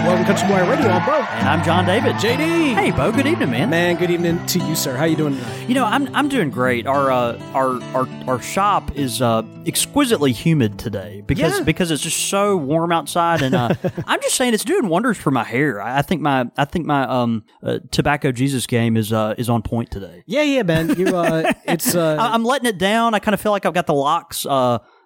Welcome to Country Squire Radio. I'm Bo. And I'm John David. JD. Hey, Bo. Good evening, man. Man, good evening to you, sir. How you doing tonight? You know, I'm I'm doing great. Our uh, our our our shop is uh, exquisitely humid today because Yeah. because it's just so warm outside, and uh, I'm just saying it's doing wonders for my hair. I, I think my I think my um uh, tobacco Jesus game is uh is on point today. Yeah, yeah, man. You, uh, it's uh, I, I'm letting it down. I kind of feel like I've got the locks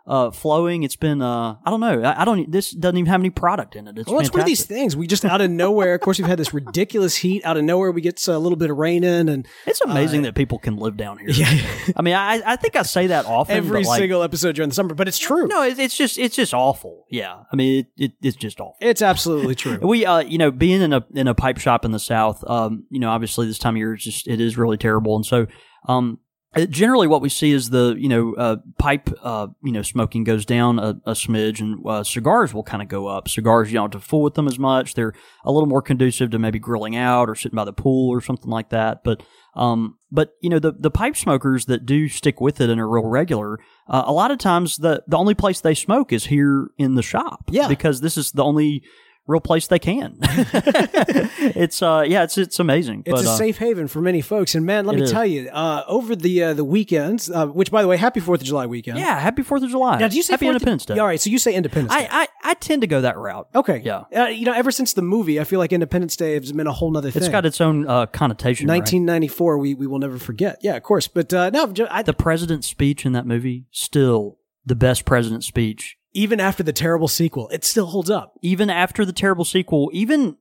uh uh flowing. It's been uh I don't know. I, I don't. This doesn't even have any product in it. It's well, it's one of these things. We just out of nowhere. Of course, we've had this ridiculous heat. Out of nowhere, we get a little bit of rain in, and It's amazing that people can live down here. Uh, yeah, I mean, I I think I say that often. every like, single episode during the summer. But it's true. No, it's, it's just it's just awful. Yeah, I mean, it, it it's just awful. It's absolutely true. We, uh, you know, being in a in a pipe shop in the South, um, you know, obviously this time of year is just it is really terrible, and so, um, uh, generally what we see is the you know uh, pipe uh, you know smoking goes down a, a smidge, and uh, cigars will kind of go up. Cigars you don't have to fool with them as much; they're a little more conducive to maybe grilling out or sitting by the pool or something like that. But um, but you know the the pipe smokers that do stick with it and are real regular, uh, a lot of times the the only place they smoke is here in the shop. Yeah. because this is the only real place they can. it's uh yeah, it's it's amazing. It's but, a uh, safe haven for many folks, and man, let me is. tell you, uh, over the uh, the weekends, uh, which by the way, happy Fourth of July weekend. Yeah, happy Fourth of July. Now, do you say happy 4th Independence Day? Yeah, all right, so you say Independence Day. I, I I tend to go that route. okay, Yeah. Uh, you know, ever since the movie, I feel like Independence Day has been a whole nother thing. It's got its own uh, connotation. right? 1994. We we will never forget. Yeah, of course. But uh, no, I, The president's speech in that movie still the best president's speech. Even after the terrible sequel, it still holds up. Even after the terrible sequel, even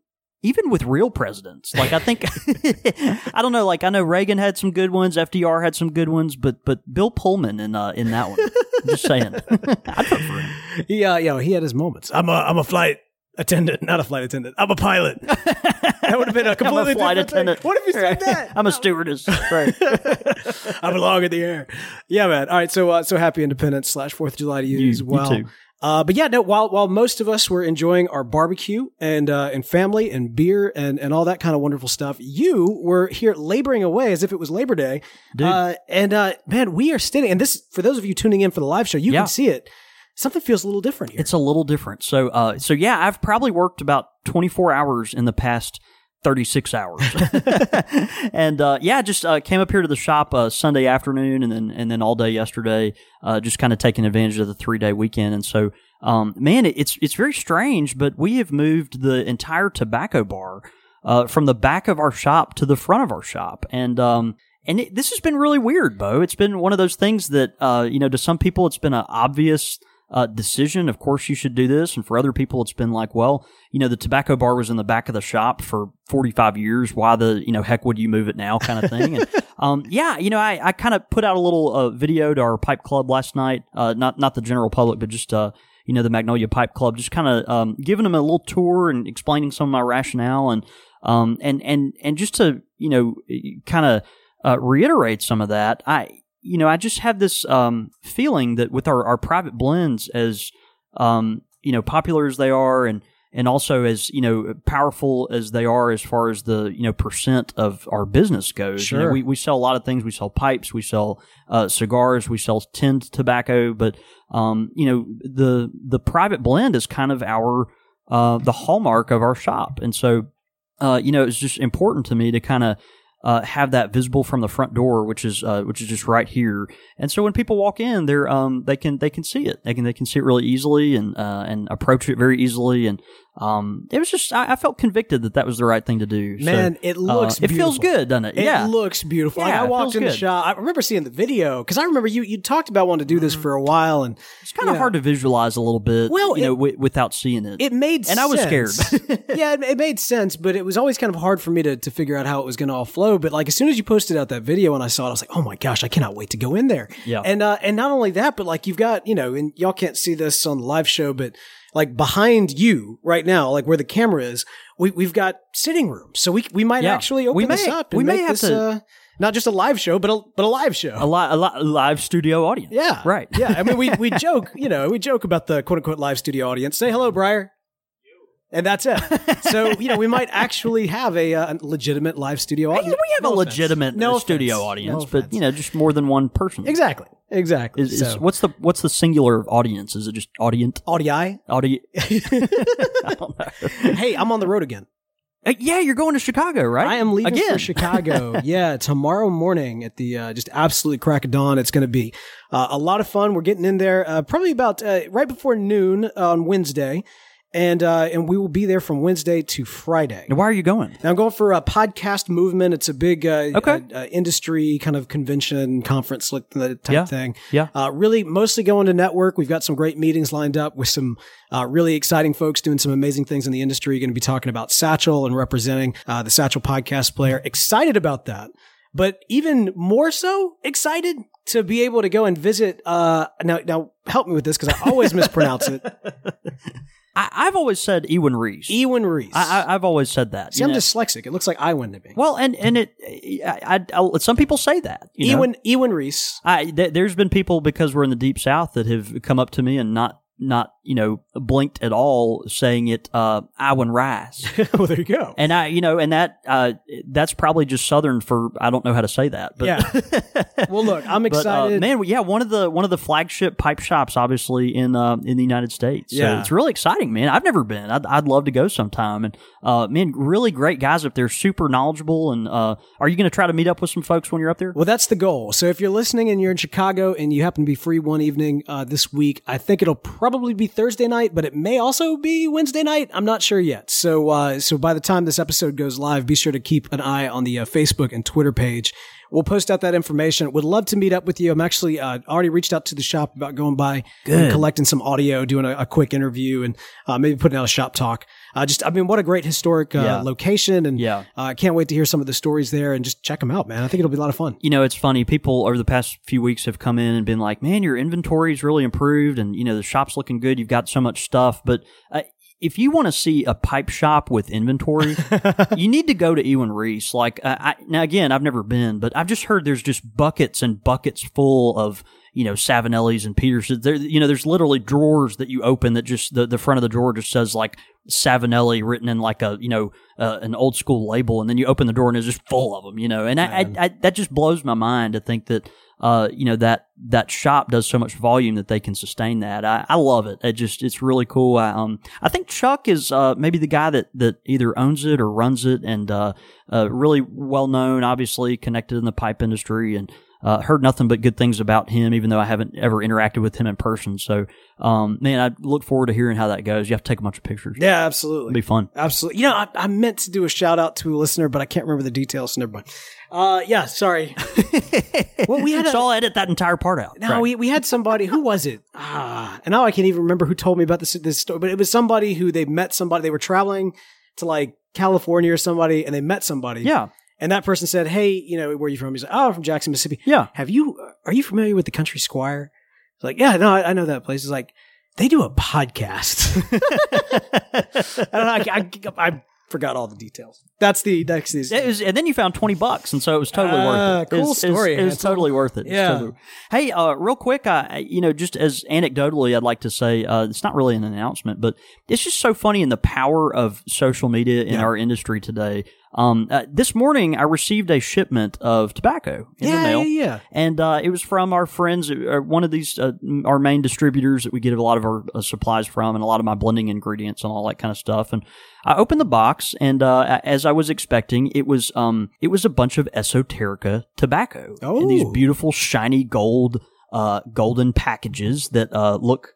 even with real presidents, like I think I don't know. Like I know Reagan had some good ones, FDR had some good ones, but but Bill Pullman in uh, in that one. I'm just saying, I'd vote for him. He, uh, you know, he had his moments. I'm a I'm a flight attendant, not a flight attendant. I'm a pilot. that would have been a I'm a completely flight different thing. attendant. What if you said that? I'm a stewardess. Right. I belong in the air. Yeah, man. All right. So, uh, so happy Independence slash Fourth of July to you, You- as you well. too. Uh, but yeah, no. While while most of us were enjoying our barbecue and uh, and family and beer and and all that kind of wonderful stuff, you were here laboring away as if it was Labor Day. Dude. Uh, and uh, man, we are sitting. And this for those of you tuning in for the live show, you Yeah. can see it. Something feels a little different here. It's a little different. So, uh, so yeah, I've probably worked about 24 hours in the past 36 hours. and, uh, yeah, just, uh, came up here to the shop, uh, Sunday afternoon and then, and then all day yesterday, uh, just kind of taking advantage of the three day weekend. And so, um, man, it, it's, it's very strange, but we have moved the entire tobacco bar, uh, from the back of our shop to the front of our shop. And, um, and it, this has been really weird, Bo. It's been one of those things that, uh, you know, to some people it's been an obvious, uh, decision. Of course, you should do this. And for other people, it's been like, well, you know, the tobacco bar was in the back of the shop for 45 years. Why the, you know, heck would you move it now kind of thing? And, um, yeah, you know, I, I kind of put out a little, uh, video to our pipe club last night. Uh, not, not the general public, but just, uh, you know, the Magnolia Pipe Club, just kind of, um, giving them a little tour and explaining some of my rationale and, um, and, and, and just to, you know, kind of, uh, reiterate some of that, I, you know, I just have this um, feeling that with our, our private blends, as um, you know, popular as they are, and and also as you know, powerful as they are as far as the you know percent of our business goes. You know, we we sell a lot of things. We sell pipes, we sell uh, cigars, we sell tinned tobacco, but um, you know, the the private blend is kind of our uh, the hallmark of our shop, and so uh, you know, it's just important to me to kind of uh, have that visible from the front door, which is uh, which is just right here. And so when people walk in, they're um they can they can see it. They can they can see it really easily and uh, and approach it very easily. And um it was just I, I felt convicted that that was the right thing to do. So, Man, it uh, looks it feels good, doesn't it? It yeah. looks beautiful. Like, I it walked feels in the good. shop. I remember seeing the video because I remember you you talked about wanting to do this for a while, and it's kind of yeah. hard to visualize a little bit. Well, you it- know, wi- without seeing it. it made And I was sense. scared. yeah, it, it made sense, but it was always kind of hard for me to, to figure out how it was going to all flow. But like as soon as you posted out that video and I saw it, I was like, oh my gosh, I cannot wait to go in there. Yeah. And uh, and not only that, but like you've got you know, and y'all can't see this on the live show, but like behind you right now, like where the camera is, we we've got sitting rooms, so we we might Yeah. actually open We this up. And we may make have this, to- Uh, not just a live show, but a but a live show. A, li- a, li- a live studio audience. yeah, Right. Yeah, I mean, we we joke, you know, we joke about the quote unquote live studio audience. Say hello, Briar. And that's it. So you know, we might actually have a, uh, legitimate live studio audience. we have No a offense. legitimate No studio offense. audience, No but you know, just more than one person. exactly, exactly. Is, is, So- what's the what's the singular of audience? Is it just audience? Audii. Audi? Know. Hey, I'm on the road again. Uh, yeah, you're going to Chicago, right? I am leaving again. for Chicago. yeah, tomorrow morning at the uh, just absolutely crack of dawn. It's going to be uh, a lot of fun. We're getting in there uh, probably about uh, right before noon on Wednesday, and uh, and we will be there from Wednesday to Friday. Why are you going? Now I'm going for a podcast movement. It's a big uh, Okay. uh, uh, industry kind of convention conference type Yeah. thing. Yeah. Uh, really, mostly going to network. We've got some great meetings lined up with some uh, really exciting folks doing some amazing things in the industry. Going to be talking about Satchel and representing uh, the Satchel podcast player. Excited about that. But even more so excited to be able to go and visit. Uh, now, now help me with this because I always mispronounce it. I, I've always said Ewan Reese. Ewan Reese. I, I, I've always said that. See, I'm know. dyslexic. It looks like Iwan to me. well, and and it, I, I, I- some people say that. You know? Ewan Ewan Reese. I, th- there's been people because we're in the deep south that have come up to me and not not you know blinked at all, saying it uh, Iwan Rice, well, there you go. and I you know and that uh, that's probably just southern for I don't know how to say that, but Yeah. Well, look, I'm But uh, excited. man, yeah, one of the one of the flagship pipe shops, obviously in uh, in the United States. So Yeah. it's really exciting, man. I've never been. I'd, I'd love to go sometime. And uh, man, really great guys up there, super knowledgeable. And uh, are you going to try to meet up with some folks when you're up there? well, that's the goal. So if you're listening and you're in Chicago and you happen to be free one evening uh, this week, I think it'll probably be Thursday night, but it may also be Wednesday night. I'm not sure yet. So, uh, so by the time this episode goes live, be sure to keep an eye on the uh, Facebook and Twitter page. We'll post out that information. Would love to meet up with you. I'm actually uh, already reached out to the shop about going by and collecting some audio, doing a, a quick interview, and uh, maybe putting out a shop talk. Uh, just, I mean, what a great historic uh, Yeah. location, and Yeah. uh, I can't wait to hear some of the stories there and just check them out, man. I think it'll be a lot of fun. you know, it's funny. People over the past few weeks have come in and been like, "Man, your inventory's really improved, and you know the shop's looking good. You've got so much stuff." But uh, if you want to see a pipe shop with inventory, you need to go to Iwan Ries. Like, uh, I, now again, I've never been, but I've just heard there's just buckets and buckets full of you know Savinellis and Petersons. There, you know, there's literally drawers that you open that just the, the front of the drawer just says like Savinelli written in like a you know uh, an old school label, and then you open the door and it's just full of them. You know, and I, I, I that just blows my mind to think that uh you know that that shop does so much volume that they can sustain that. I, I love it. It just it's really cool. I, um I think Chuck is uh maybe the guy that that either owns it or runs it, and uh, uh really well known, obviously connected in the pipe industry and. Uh, heard nothing but good things about him, even though I haven't ever interacted with him in person. So, um, man, I look forward to hearing how that goes. You have to take a bunch of pictures. Yeah, absolutely. It'll be fun. Absolutely. You know, I, I meant to do a shout out to a listener, but I can't remember the details. So never mind. Uh, yeah, sorry. well, we had So a, I'll edit that entire part out. no, Right. we, we had somebody. Who was it? Ah, and now I can't even remember who told me about this this story. But it was somebody who they met somebody. They were traveling to like California or somebody, and they met somebody. yeah, And that person said, "Hey, you know, where are you from?" He's like, "Oh, I'm from Jackson, Mississippi." yeah. Have you? Are you familiar with the Country Squire? It's like, yeah, no, I, I know that place. It's like they do a podcast. I don't know. I, I, I forgot all the details. That's the that's the. It was, and then you found twenty bucks, and so it was totally Ah, worth it. cool It was- it was- story, It was, totally worth it. Yeah. totally- hey, uh, real quick, I, you know, just as anecdotally, I'd like to say uh, it's not really an announcement, but it's just so funny in the power of social media in our industry today. Um, uh, this morning, I received a shipment of tobacco in the mail. yeah, yeah. and uh, it was from our friends, uh, one of these, uh, our main distributors that we get a lot of our uh, supplies from, and a lot of my blending ingredients and all that kind of stuff. And I opened the box, and uh, as I was expecting, it was um, it was a bunch of esoterica tobacco in these Oh. beautiful, shiny gold, uh, golden packages that uh, look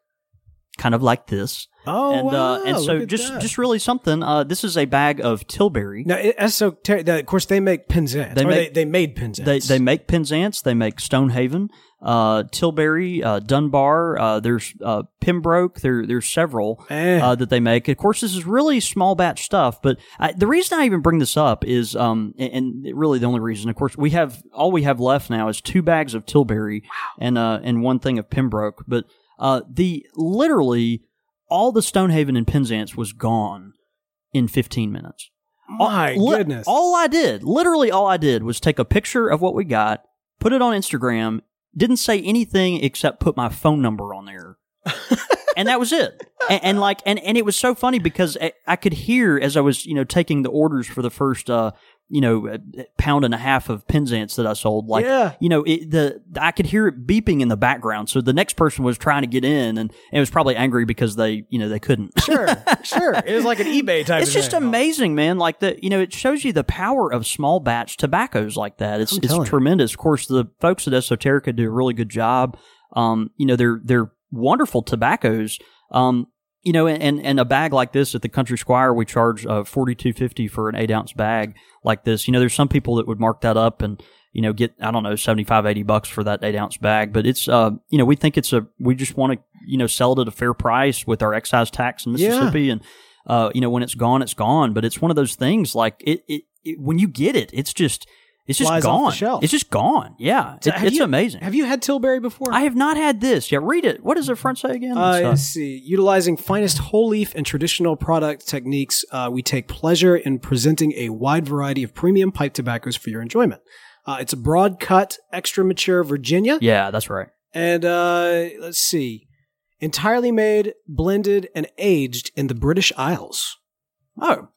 kind of like this. Oh, and wow. uh, and so just that. just really something. Uh, this is a bag of Tilbury. now, it, esoteric. that- Of course, they make Penzance. They make- they, they made Penzance. They they make Penzance, they make Stonehaven, uh, Tilbury, uh, Dunbar. Uh, there's uh, Pembroke. There there's several Eh. uh, that they make. Of course, this is really small batch stuff. But I, the reason I even bring this up is, um, and, and really the only reason, of course, we have all we have left now is two bags of Tilbury and uh and one thing of Pembroke. But uh, the literally all the Stonehaven and Penzance was gone in 15 minutes. My All- li- goodness. All I did, literally all I did was take a picture of what we got, put it on Instagram, didn't say anything except put my phone number on there. and that was it. And, and like, and, and it was so funny because I, I could hear as I was, you know, taking the orders for the first, uh, you know, uh, pound and a half of Penzance that I sold. Like, Yeah. you know, it, the I could hear it beeping in the background. So the next person was trying to get in, and it was probably angry because they, you know, they couldn't. Sure, sure. It was like an eBay type. It's just thing. amazing, man. Like the, you know, it shows you the power of small batch tobaccos like that. It's it's you. tremendous. Of course, the folks at Esoterica do a really good job. Um, you know, they're they're wonderful tobaccos. Um, you know, and and a bag like this at the Country Squire, we charge uh, forty two fifty for an eight ounce bag like this. You know, there's some people that would mark that up and you know get I don't know 75, 80 bucks for that eight ounce bag, but it's uh you know we think it's a we just want to you know sell it at a fair price with our excise tax in Yeah. Mississippi and uh, you know, when it's gone, it's gone. But it's one of those things like it, it, it when you get it, it's just, it's just Flies off the gone. It's just gone. Yeah. It- it's you- amazing. Have you had Tilbury before? I have not had this. Yeah. Read it. What does the front say again? Uh, let's see. Utilizing finest whole leaf and traditional product techniques, uh, we take pleasure in presenting a wide variety of premium pipe tobaccos for your enjoyment. Uh, it's a broad cut, extra mature Virginia. yeah, that's right. And uh, let's see. Entirely made, blended, and aged in the British Isles. Oh,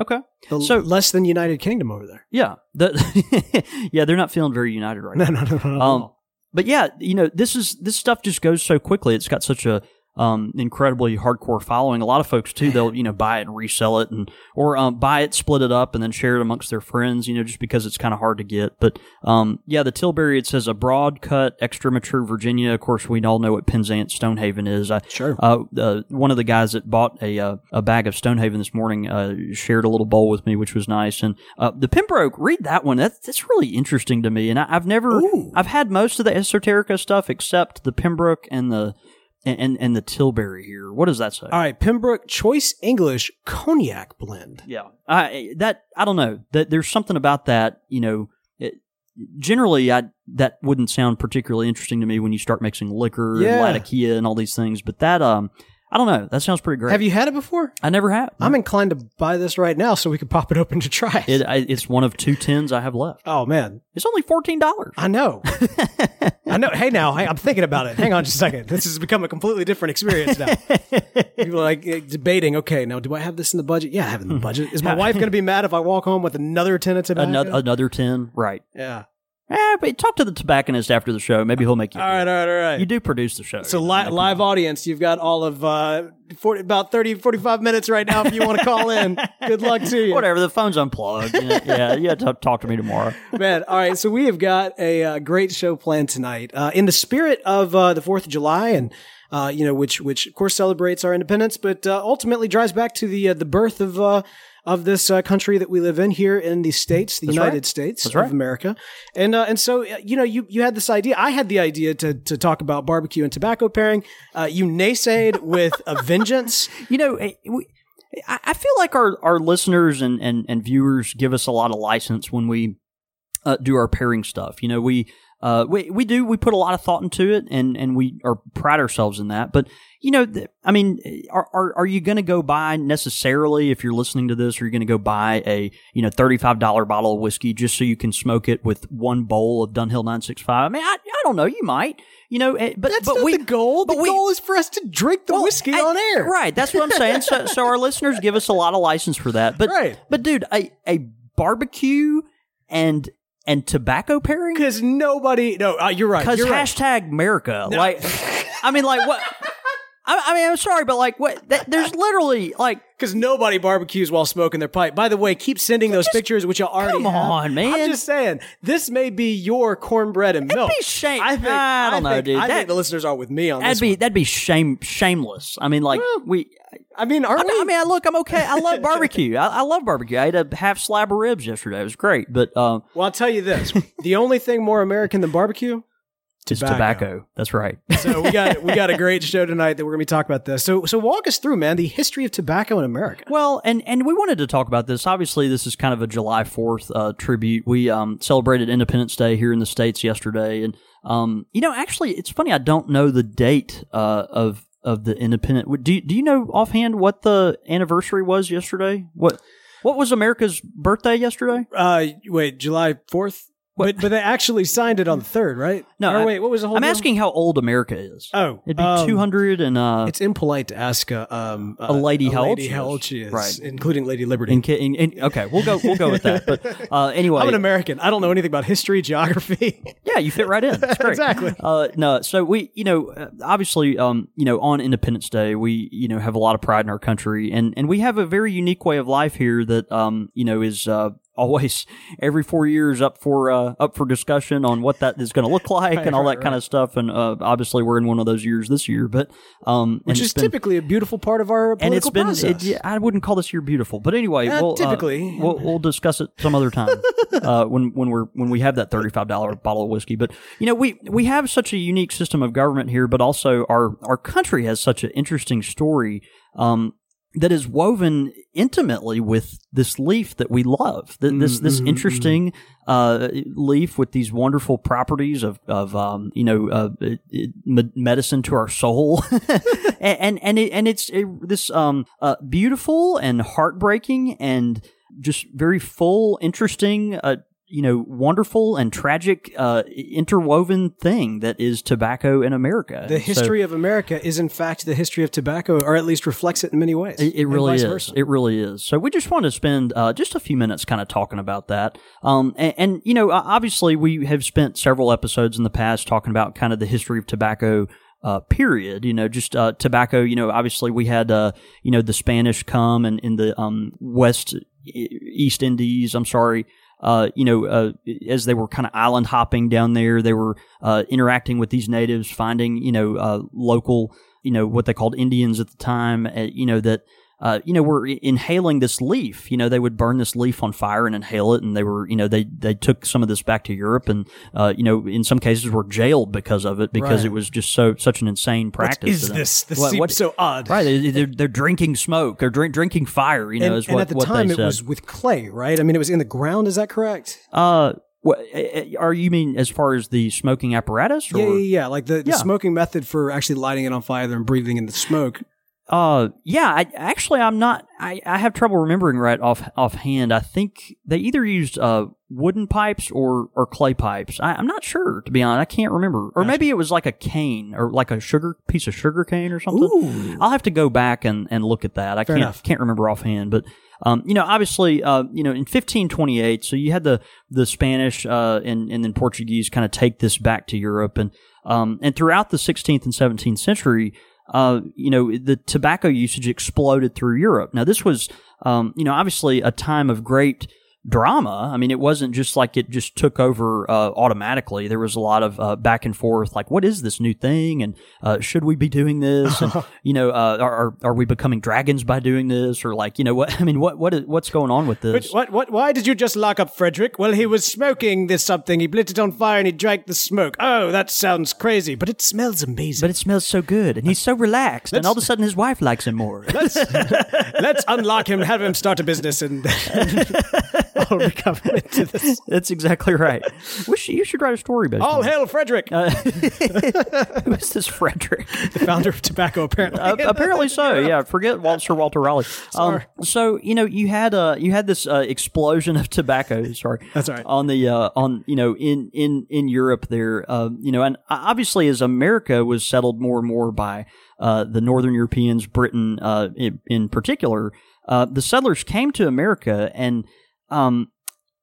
okay. The So- less than United Kingdom over there. Yeah. The, yeah, they're not feeling very united right No, now. no, no, no. no. Um, but yeah, you know, this is this stuff just goes so quickly. It's got such a um, incredibly hardcore following. A lot of folks too, they'll you know buy it and resell it, and or um, buy it, split it up, and then share it amongst their friends. You know, just because it's kind of hard to get. But um, yeah, the Tilbury it says a broad cut, extra mature Virginia. Of course, we all know what Penzance Stonehaven is. I, Sure. uh, uh, one of the guys that bought a uh, a bag of Stonehaven this morning uh, shared a little bowl with me, which was nice. And uh, the Pembroke, read that one. That's that's really interesting to me. And I, I've never, Ooh. I've had most of the Esoterica stuff except the Pembroke and the and and the Tilbury here. What does that say? All right, Pembroke Choice English Cognac Blend. Yeah, I that I don't know. That there's something about that. You know, it, generally, I that wouldn't sound particularly interesting to me when you start mixing liquor Yeah. and Latakia and all these things. But that, um, I don't know. That sounds pretty great. Have you had it before? I never have. I'm inclined to buy this right now so we could pop it open to try it. It, I, it's one of two tins I have left. oh man, It's only fourteen dollars. I know. I know. Hey, now I- I'm thinking about it. Hang on just a second. This has become a completely different experience now. People are like eh, debating. Okay, now do I have this in the budget? Yeah, I have it in the budget. Is my wife going to be mad if I walk home with another tin of tobacco? Another another tin, right? yeah. Eh, but talk to the tobacconist after the show. Maybe he'll make you. All right. All right. All right. You do produce the show. So li- live audience, you've got all of uh, 40, about 30, 45 minutes right now if you want to call in. Good luck to you. Whatever. The phone's unplugged. Yeah, you have to talk to me tomorrow. Man, all right. So we have got a uh, great show planned tonight, uh, in the spirit of uh, the Fourth of July, and uh, you know, which which of course celebrates our independence, but uh, ultimately drives back to the uh, the birth of. Of this uh, country that we live in here in the states, the United right. States That's right. of America, and uh, and so uh, you know you you had this idea. I had the idea to to talk about barbecue and tobacco pairing. Uh, you naysayed with a vengeance. You know, eh, we, I I feel like our, our listeners and, and, and viewers give us a lot of license when we uh, do our pairing stuff. You know, we uh, we we do we put a lot of thought into it, and, and we are pride ourselves in that. But you know, th- I mean, are are, are you going to go buy necessarily if you're listening to this? Are you going to go buy a you know thirty five dollar bottle of whiskey just so you can smoke it with one bowl of Dunhill nine six five? I mean, I, I don't know. You might. You know, eh, but That's but not we the goal. The we- goal is for us to drink the well, whiskey I- on air. Right. That's what I'm saying. so, so our listeners give us a lot of license for that. But, Right. but dude, a, a barbecue and, and tobacco pairing? Because nobody. No, uh, you're right. Because hashtag America. Like, I mean, like what? I, I mean, I'm sorry, but like, what? That, there's literally like, Because nobody barbecues while smoking their pipe. By the way, keep sending those pictures, which you already come have. on, man. I'm just saying, this may be your cornbread and milk. be shame- I think. I don't know, think, dude. I That- think the listeners are with me on that'd this. be one. that'd be shame shameless. I mean, like we. I mean, aren't I we? I mean, look, I'm okay. I love barbecue. I, I love barbecue. I ate a half slab of ribs yesterday. It was great, but um, well, I'll tell you this: the only thing more American than barbecue. It's tobacco. That's right. So we got we got a great show tonight that we're gonna be talking about this. So so walk us through, man, the history of tobacco in America. Well, and and we wanted to talk about this. Obviously, this is kind of a July Fourth uh, tribute. We um, celebrated Independence Day here in the states yesterday, and um, you know, actually, it's funny. I don't know the date uh, of of the independent. Do you, do you know offhand what the anniversary was yesterday? What What was America's birthday yesterday? Uh, wait, July fourth. But but they actually signed it on the third, right? No, Or I- wait, what was the whole? I'm deal? asking how old America is. Oh, It'd be um, 200 and uh, It's impolite to ask a, um, A lady how old lady she how is. old she is, Right. including Lady Liberty. in, in, in, okay, we'll go we'll go with that. But uh, anyway, I'm an American. I don't know anything about history, geography. Yeah, you fit right in. That's great. Exactly. Uh, no, so we, you know, uh, obviously, um, you know, on Independence Day, we, you know, have a lot of pride in our country, and and we have a very unique way of life here that, um, you know, is uh, always every four years up for uh, up for discussion on what that is going to look like and all right, that kind of stuff. And uh, obviously, we're in one of those years this year, but um, which is been- typically a beautiful part of our and political it's been process. it, I wouldn't call this year beautiful, but anyway, Uh, we'll, typically. we'll we'll discuss it some other time uh, when when we're when we have that thirty five dollar bottle of whiskey. But you know, we we have such a unique system of government here, but also our our country has such an interesting story. Um, that is woven intimately with this leaf that we love. Th- This this interesting uh, leaf with these wonderful properties of of um, you know uh, it- it- me- medicine to our soul, and and and, it, and it's a, this um, uh, beautiful and heartbreaking and just very full, interesting. Uh, you know, wonderful and tragic uh, interwoven thing that is tobacco in America. the So- history of America is, in fact, the history of tobacco, or at least reflects it in many ways. It, it really is. versa. It really is. So we just want to spend uh, just a few minutes kind of talking about that. Um, and, and you know, obviously we have spent several episodes in the past talking about kind of the history of tobacco. Uh, period. You know, just uh, tobacco. You know, obviously we had uh, you know the Spanish come and in the um, West East Indies. I'm sorry. Uh, you know, uh, as they were kind of island hopping down there, they were uh, interacting with these natives, finding you know uh, local, you know what they called Indians at the time. Uh, you know that uh, you know were inhaling this leaf. You know they would burn this leaf on fire and inhale it, and they were you know they they took some of this back to Europe, and uh, you know in some cases were jailed because of it because Right. it was just so such an insane practice. is this? This What- seems what- so odd. Right, they, they're, they're drinking smoke. They're drink, drinking fire. You know, And, is and what, at the what time, it was with clay, right? I mean, it was in the ground. Is that correct? Uh, what are you mean as far as the smoking apparatus? Or? Yeah, yeah, yeah. Like the, the Yeah. smoking method for actually lighting it on fire and breathing in the smoke. Uh, yeah. I, actually, I'm not. I, I have trouble remembering right off offhand. I think they either used uh wooden pipes or or clay pipes. I, I'm not sure to be honest. I can't remember. Or maybe it was like a cane or like a sugar piece of sugar cane or something. Ooh. I'll have to go back and, and look at that. I Fair can't enough. can't remember offhand, but um, you know, obviously, uh, you know, in 1528, so you had the the Spanish uh, and and then Portuguese kind of take this back to Europe, and um, and throughout the 16th and 17th century, uh, you know, the tobacco usage exploded through Europe. Now, this was, um, you know, obviously a time of great drama. I mean, it wasn't just like it just took over uh, automatically. There was a lot of uh, back and forth, like, what is this new thing, and uh, should we be doing this? And you know, uh, are are- we becoming dragons by doing this, or like, you know, what? I mean, what what is, what's going on with this? what, what, why did you just lock up Frederick? Well, he was smoking this something. He lit it on fire and he drank the smoke. Oh, that sounds crazy, but it smells amazing. But it smells so good, and he's so relaxed, and all of a sudden his wife likes him more. let's, let's unlock him, have him start a business, and, I'll recover into this. That's exactly right. Wish you should write a story based. All on hail Frederick, Uh, Who is this Frederick? the founder of tobacco, apparently. Uh, apparently so. Yeah, forget Wal- Sir Walter Raleigh. Um, so you know, you had uh, you had this uh, explosion of tobacco. Sorry, That's all right. On the uh, on you know in in in Europe there, uh, you know, and obviously as America was settled more and more by uh, the Northern Europeans, Britain uh, in, in particular, uh, the settlers came to America and. Um,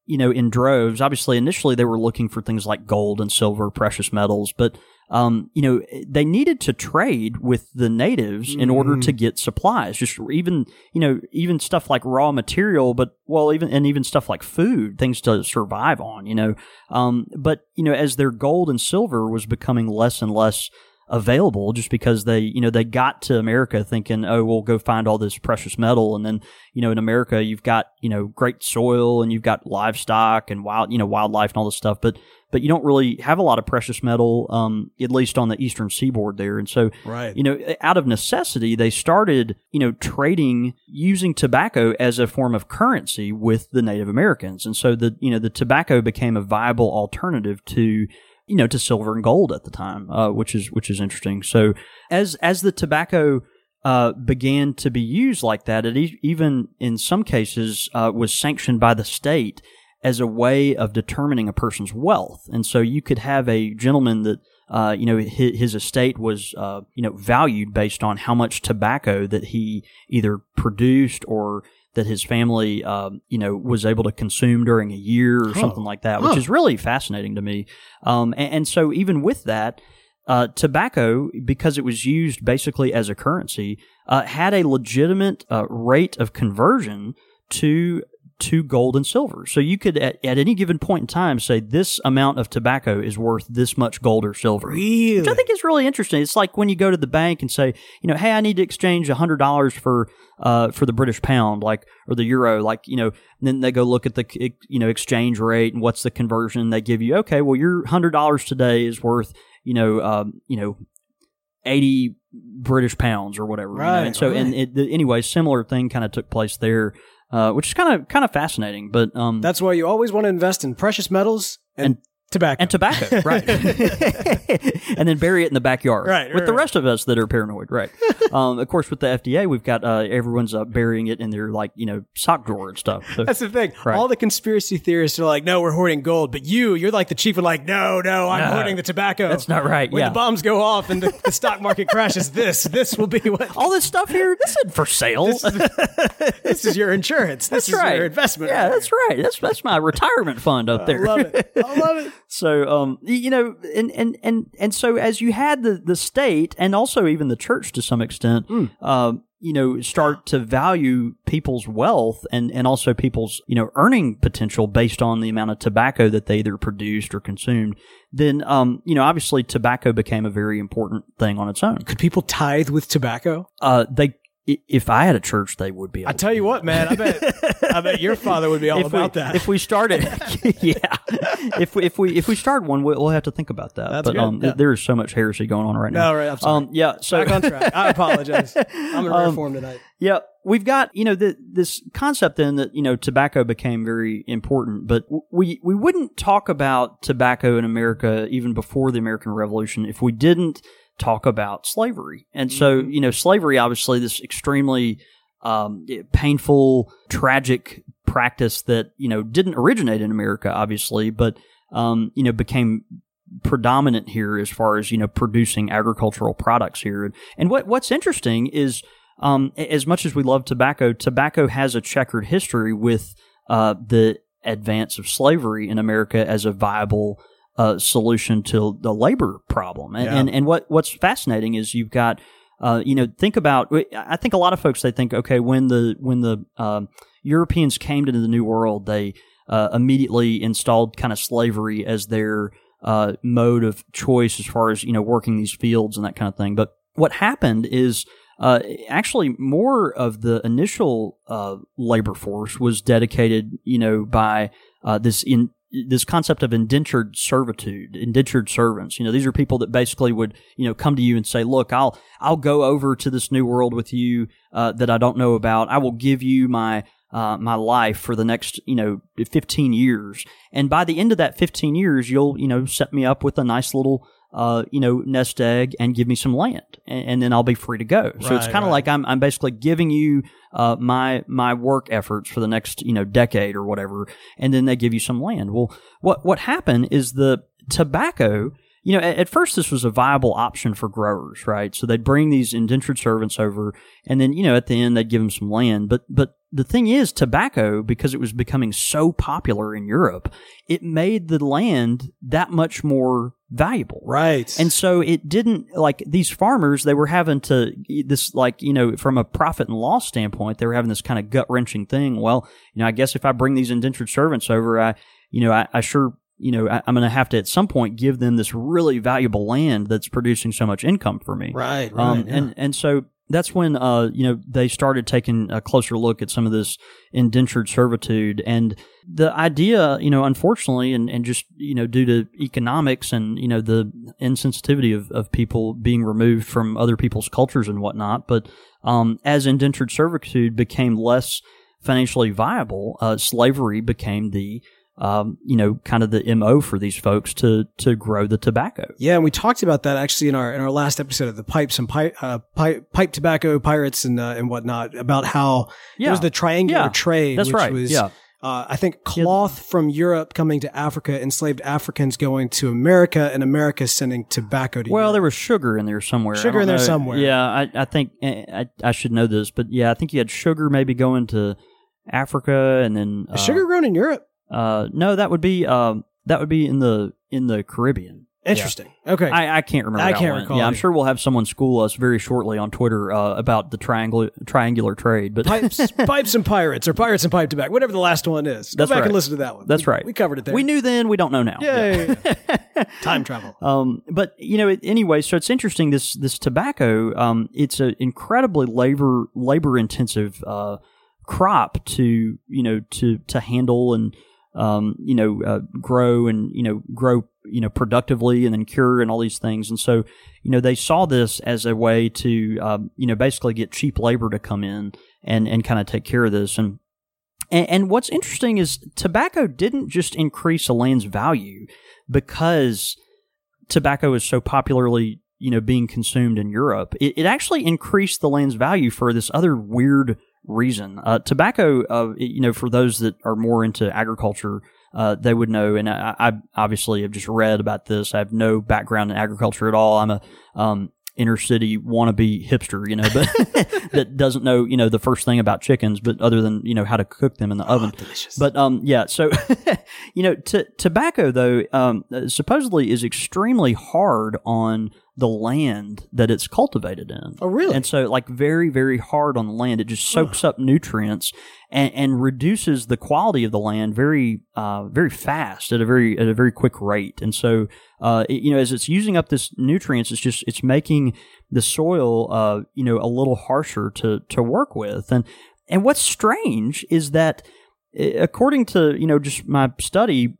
you know, in droves. Obviously, initially they were looking for things like gold and silver, precious metals, but um, you know, they needed to trade with the natives in order to get supplies. Just even, you know, even stuff like raw material, but well, even and even stuff like food, things to survive on. You know, um, but you know, as their gold and silver was becoming less and less available just because they you know they got to America thinking oh we'll go find all this precious metal. And then you know in America you've got you know great soil and you've got livestock and wild you know wildlife and all this stuff but but you don't really have a lot of precious metal um at least on the eastern seaboard there. And so Right. you know out of necessity they started you know trading using tobacco as a form of currency with the Native Americans. And so the you know the tobacco became a viable alternative to you know, to silver and gold at the time, uh, which is which is interesting. So as as the tobacco uh, began to be used like that. It e- even in some cases uh, was sanctioned by the state as a way of determining a person's wealth. And so you could have a gentleman that uh, you know his, his estate was uh, you know valued based on how much tobacco that he either produced or that his family, um, you know, was able to consume during a year or something like that, which Huh. is really fascinating to me. Um, and, and so even with that, uh, tobacco, because it was used basically as a currency, uh, had a legitimate uh, rate of conversion to to gold and silver. So you could at, at any given point in time say this amount of tobacco is worth this much gold or silver. Really? Which I think is really interesting. It's like when you go to the bank and say, you know, hey, I need to exchange hundred dollars for uh for the British pound, like or the euro, like you know. And then they go look at the you know exchange rate and what's the conversion. They give you, okay, well, your hundred dollars today is worth you know um, you know eighty British pounds or whatever. you know? Right, And so, and it, anyway, similar thing kind of took place there. Uh, which is kind of kind of fascinating, but um, That's why you always want to invest in precious metals and, And- tobacco. and tobacco, right? and then bury it in the backyard, Right, With right, the right. rest of us that are paranoid, right? um, of course, with the FDA, we've got uh, everyone's uh, burying it in their like you know sock drawer and stuff. So, That's the thing. Right. All the conspiracy theorists are like, no, we're hoarding gold. But you, you're like the chief of like, no, no, I'm No, hoarding the tobacco. that's not right, When yeah. the bombs go off and the, the stock market crashes, this, this will be what, all this stuff here, this isn't for sale. this is your insurance. This that's is right. your investment. Yeah, that's right. That's that's my retirement fund up there. I love it. I love it. So, um, you know, and, and, and, and so as you had the, the state and also even the church to some extent, um, you know, start to value people's wealth and, and also people's, you know, earning potential based on the amount of tobacco that they either produced or consumed, then, um, you know, obviously tobacco became a very important thing on its own. Could people tithe with tobacco? Uh, they, if I had a church, they would be. I tell you what, man, I bet, I bet your father would be all if about we, that. If we started, yeah, if we, if we if we started one, we'll, we'll have to think about that. That's but good, um, yeah. there is so much heresy going on right now. No, right, I'm sorry. Um, yeah. So Back on track. I apologize. I'm in rare Um, form tonight. yeah, we've got you know the, this concept then that you know tobacco became very important, but we we wouldn't talk about tobacco in America even before the American Revolution if we didn't talk about slavery. And so Mm-hmm. you know slavery, obviously, this extremely um, painful, tragic practice that you know didn't originate in America, obviously, but um, you know became predominant here as far as you know producing agricultural products here. And what what's interesting is, um, as much as we love tobacco, tobacco has a checkered history with uh, the advance of slavery in America as a viable uh, solution to the labor problem. And, Yeah. and and what what's fascinating is you've got. Uh, you know, think about. I think a lot of folks they think, okay, when the when the um, Europeans came to the New World, they uh, immediately installed kind of slavery as their uh, mode of choice as far as you know working these fields and that kind of thing. But what happened is uh, actually more of the initial uh, labor force was dedicated, you know, by uh, this in this concept of indentured servitude, indentured servants. You know, these are people that basically would, you know, come to you and say, "Look, I'll I'll go over to this new world with you uh, that I don't know about. I will give you my uh, my life for the next, you know, 15 years. And by the end of that 15 years, you'll, you know, set me up with a nice little, uh, you know, nest egg and give me some land, and, and then I'll be free to go. so it's kind of right. like I'm, I'm basically giving you uh, my my work efforts for the next, you know, decade or whatever, and then they give you some land. Well, what what happened is the tobacco you know, at, at first this was a viable option for growers, right? So they'd bring these indentured servants over, and then you know at the end they'd give them some land. But but the thing is, tobacco because it was becoming so popular in Europe, it made the land that much more valuable, Right. and so it didn't like these farmers, they were having to, this, like, you know, from a profit and loss standpoint, they were having this kind of gut wrenching thing. Well, you know, I guess if I bring these indentured servants over, I, you know, I, I sure, you know, I, I'm going to have to at some point give them this really valuable land that's producing so much income for me. right. Right. Um, yeah. and, and so that's when, uh, you know, they started taking a closer look at some of this indentured servitude and the idea, you know, unfortunately, and, and just, you know, due to economics and, you know, the insensitivity of, of people being removed from other people's cultures and whatnot. But, um, as indentured servitude became less financially viable, uh, slavery became the, um, you know, kind of the mo for these folks to to grow the tobacco. Yeah, and we talked about that actually in our in our last episode of the pipes and pipe uh, pipe, pipe tobacco pirates and uh, and whatnot about how Yeah. it was the triangular Yeah, trade. that's which right. Was, Yeah. Uh, I think cloth from Europe coming to Africa, enslaved Africans going to America, and America sending tobacco to Well, Europe. there was sugar in there somewhere. Sugar in there know. somewhere. Yeah, I, I think eh, I, I should know this, but yeah, I think you had sugar maybe going to Africa, and then uh, sugar grown in Europe. Uh, no, that would be um, that would be in the in the Caribbean. Interesting. Okay. I, I can't remember. I can't went. recall Yeah, I'm sure we'll have someone school us very shortly on Twitter uh, about the triangular triangular trade. But pipes, pipes and pirates, or pirates and pipe tobacco, whatever the last one is. Go That's back right. and listen to that one. That's We- right. We covered it there. we knew then, we don't know now. Yay! Time travel. Um, but you know, it, anyway, so it's interesting. This this tobacco, um, it's an incredibly labor labor intensive uh, crop to you know to to handle and um, you know uh, grow and you know grow you know productively and then cure and all these things. And so you know they saw this as a way to um, you know basically get cheap labor to come in and and kind of take care of this and. And, and what's interesting is tobacco didn't just increase a land's value because tobacco is so popularly you know being consumed in Europe. It, it actually increased the land's value for this other weird reason. Uh, tobacco, uh, you know, for those that are more into agriculture. Uh, they would know, and I, I obviously have just read about this. I have no background in agriculture at all. I'm a um, inner city wannabe hipster, you know, but that doesn't know, you know, the first thing about chickens, but other than you know how to cook them in the oven. delicious. But um, yeah. So you know, t- tobacco though um, supposedly is extremely hard on the land that it's cultivated in. Oh, really? And so, like, very, very hard on the land. It just soaks up nutrients and, and reduces the quality of the land very, uh, very fast at a very, at a very quick rate. And so, uh, it- you know, as it's using up this nutrients, it's just, it's making the soil, uh, you know, a little harsher to, to work with. And, and what's strange is that, eh, according to, you know, just my study,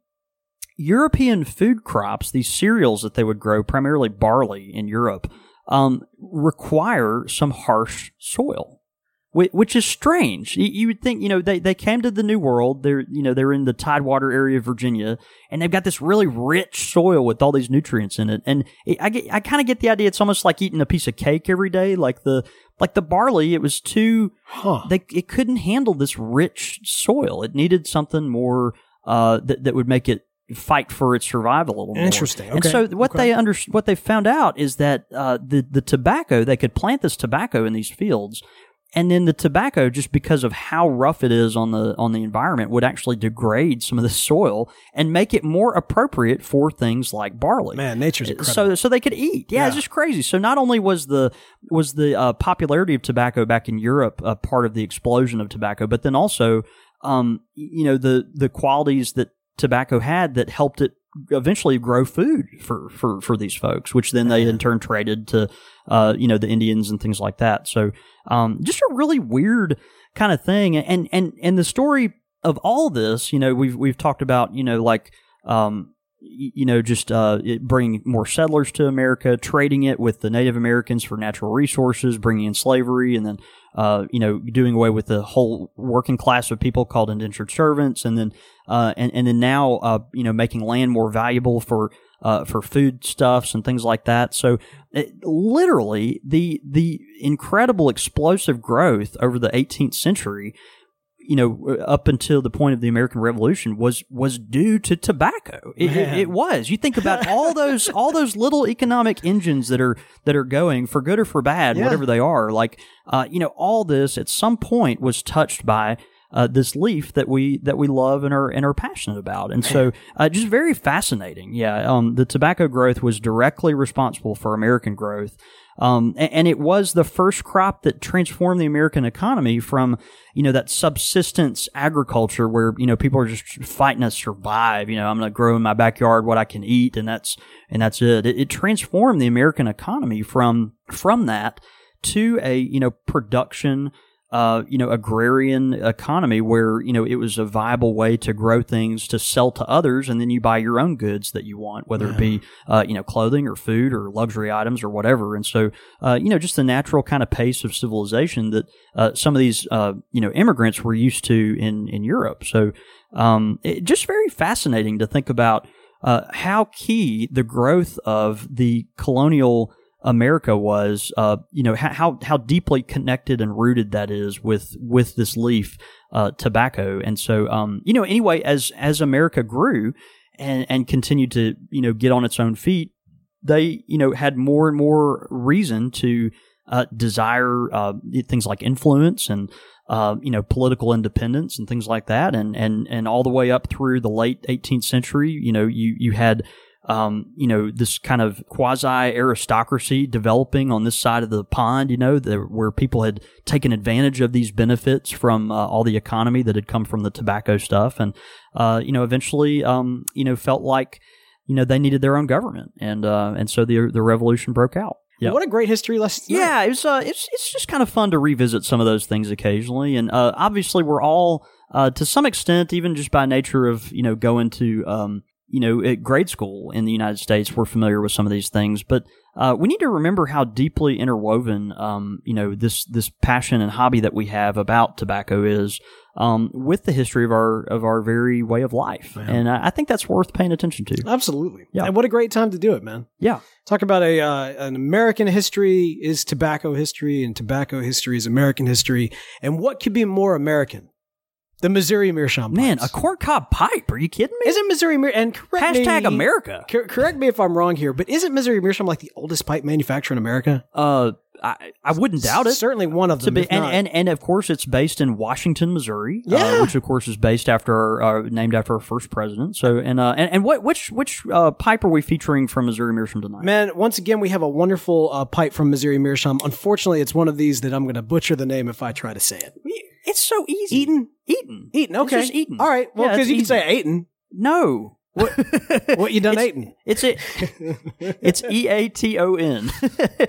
European food crops, these cereals that they would grow, primarily barley in Europe, um, require some harsh soil, whi- which is strange. You, you would think, you know, they, they came to the New World. They're, you know, they're in the Tidewater area of Virginia, and they've got this really rich soil with all these nutrients in it. And I get, I kind of get the idea. It's almost like eating a piece of cake every day, like the, like the barley. It was too, Huh. they it couldn't handle this rich soil. It needed something more uh, that that would make it fight for its survival a little more. Interesting. And so what Okay. they under what they found out is that uh, the the tobacco they could plant this tobacco in these fields. And then the tobacco, just because of how rough it is on the on the environment, would actually degrade some of the soil and make it more appropriate for things like barley. Man, nature's incredible. So so they could eat. Yeah, it's just crazy. So not only was the was the uh, popularity of tobacco back in Europe a part of the explosion of tobacco, but then also um, you know the the qualities that tobacco had that helped it eventually grow food for for for these folks, which then they in turn traded to uh, you know the Indians and things like that. So um, just a really weird kind of thing. And and and the story of all this, you know, we've we've talked about you know like um, you know, just uh, bringing more settlers to America, trading it with the Native Americans for natural resources, bringing in slavery, and then uh, you know, doing away with the whole working class of people called indentured servants, and then uh, and and then now uh, you know, making land more valuable for uh, for foodstuffs and things like that. So, it, literally, the the incredible explosive growth over the 18th century you know, up until the point of the American Revolution was was due to tobacco. It, it, it was. You think about all those all those little economic engines that are that are going for good or for bad, Yeah. whatever they are. Like, uh, you know, all this at some point was touched by. Uh, this leaf that we that we love and are and are passionate about, and so uh, just very fascinating. Yeah, um, the tobacco growth was directly responsible for American growth, um, and, it was the first crop that transformed the American economy from, you know, that subsistence agriculture where, you know, people are just fighting to survive. You know, I'm going to grow in my backyard what I can eat and that's, and that's it. It, it transformed the American economy from, from that to a, you know, production, uh, you know, agrarian economy where, you know, it was a viable way to grow things to sell to others and then you buy your own goods that you want, whether it be, uh, you know, clothing or food or luxury items or whatever. And so, uh, you know, just the natural kind of pace of civilization that, uh, some of these, uh, you know, immigrants were used to in, in Europe. So, um, it, just very fascinating to think about, uh, how key the growth of the colonial America was, uh, you know, how how deeply connected and rooted that is with with this leaf, uh, tobacco. And so, um, you know, anyway, as as America grew and and continued to you know get on its own feet, they you know had more and more reason to uh, desire uh, things like influence and uh, you know political independence and things like that, and and and all the way up through the late 18th century, you know, you you had um, you know, this kind of quasi aristocracy developing on this side of the pond, you know, the, where people had taken advantage of these benefits from uh, all the economy that had come from the tobacco stuff. And, uh, you know, eventually, um, you know, felt like, you know, they needed their own government. And, uh, and so the, the revolution broke out. Yeah. What a great history lesson. Yeah, it was, uh, it's, it's just kind of fun to revisit some of those things occasionally. And, uh, obviously we're all, uh, to some extent, even just by nature of, you know, going to, um, you know, at grade school in the United States, we're familiar with some of these things, but uh, we need to remember how deeply interwoven, um, you know, this this passion and hobby that we have about tobacco is um, with the history of our of our very way of life, yeah. and I, I, think that's worth paying attention to. Absolutely, yeah. And what a great time to do it, man. Yeah, talk about a uh, an American history is tobacco history, and tobacco history is American history, and what could be more American the Missouri Meerschaum Man, a corncob pipe. Are you kidding me? Isn't Missouri Meer and correct Hashtag me, America. Cor- correct me if I'm wrong here, but isn't Missouri Meerschaum like the oldest pipe manufacturer in America? Uh, I, I wouldn't doubt it. Certainly one of them. Be, and, and, and of course, it's based in Washington, Missouri. Uh, yeah. Uh, which of course is based after uh, named after our first president. So and uh, and, and what which which uh, pipe are we featuring from Missouri Meerschaum tonight? Man, once again we have a wonderful uh, pipe from Missouri Meerschaum. Unfortunately, it's one of these that I'm going to butcher the name if I try to say it. It's so easy. Eaton, Eaton, Eaton. Okay, it's Eaton. All right. Well, because yeah, you easy. can say Eaton. No, what, what you done it's, eating? It's it. It's E A T O N.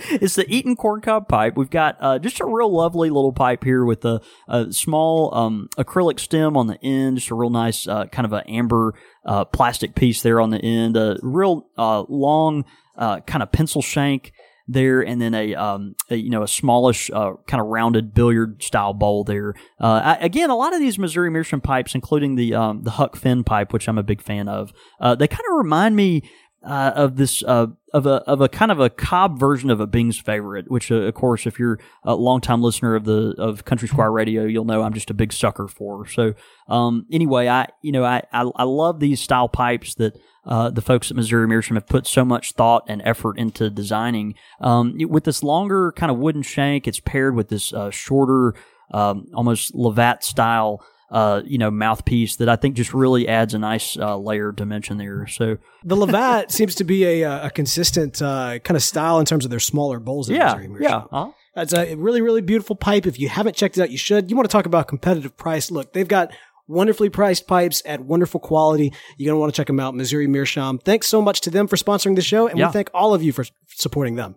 It's the Eaton corncob pipe. We've got uh, just a real lovely little pipe here with a, a small um, acrylic stem on the end. Just a real nice uh, kind of an amber uh, plastic piece there on the end. A real uh, long uh, kind of pencil shank there, and then a, um, a you know a smallish uh, kind of rounded billiard style bowl there. Uh, I, again, a lot of these Missouri Meerschaum pipes, including the um, the Huck Finn pipe, which I'm a big fan of, uh, they kind of remind me uh, of this uh, of a of a kind of a Cobb version of a Bing's favorite, which uh, of course, if you're a longtime listener of the of Country Squire Radio, you'll know I'm just a big sucker for. So um, anyway, I you know I, I, I love these style pipes that uh, the folks at Missouri Meerschaum have put so much thought and effort into designing. Um, with this longer kind of wooden shank, it's paired with this uh, shorter, um, almost Lovat style uh, you know, mouthpiece that I think just really adds a nice uh, layer of dimension there. So the Lovat seems to be a, uh, a consistent uh, kind of style in terms of their smaller bowls. Yeah, yeah. Uh-huh. That's a really, really beautiful pipe. If you haven't checked it out, you should. You want to talk about competitive price? Look, they've got wonderfully priced pipes at wonderful quality. You're going to want to check them out. Missouri Meerschaum. Thanks so much to them for sponsoring the show, and yeah. we thank all of you for supporting them.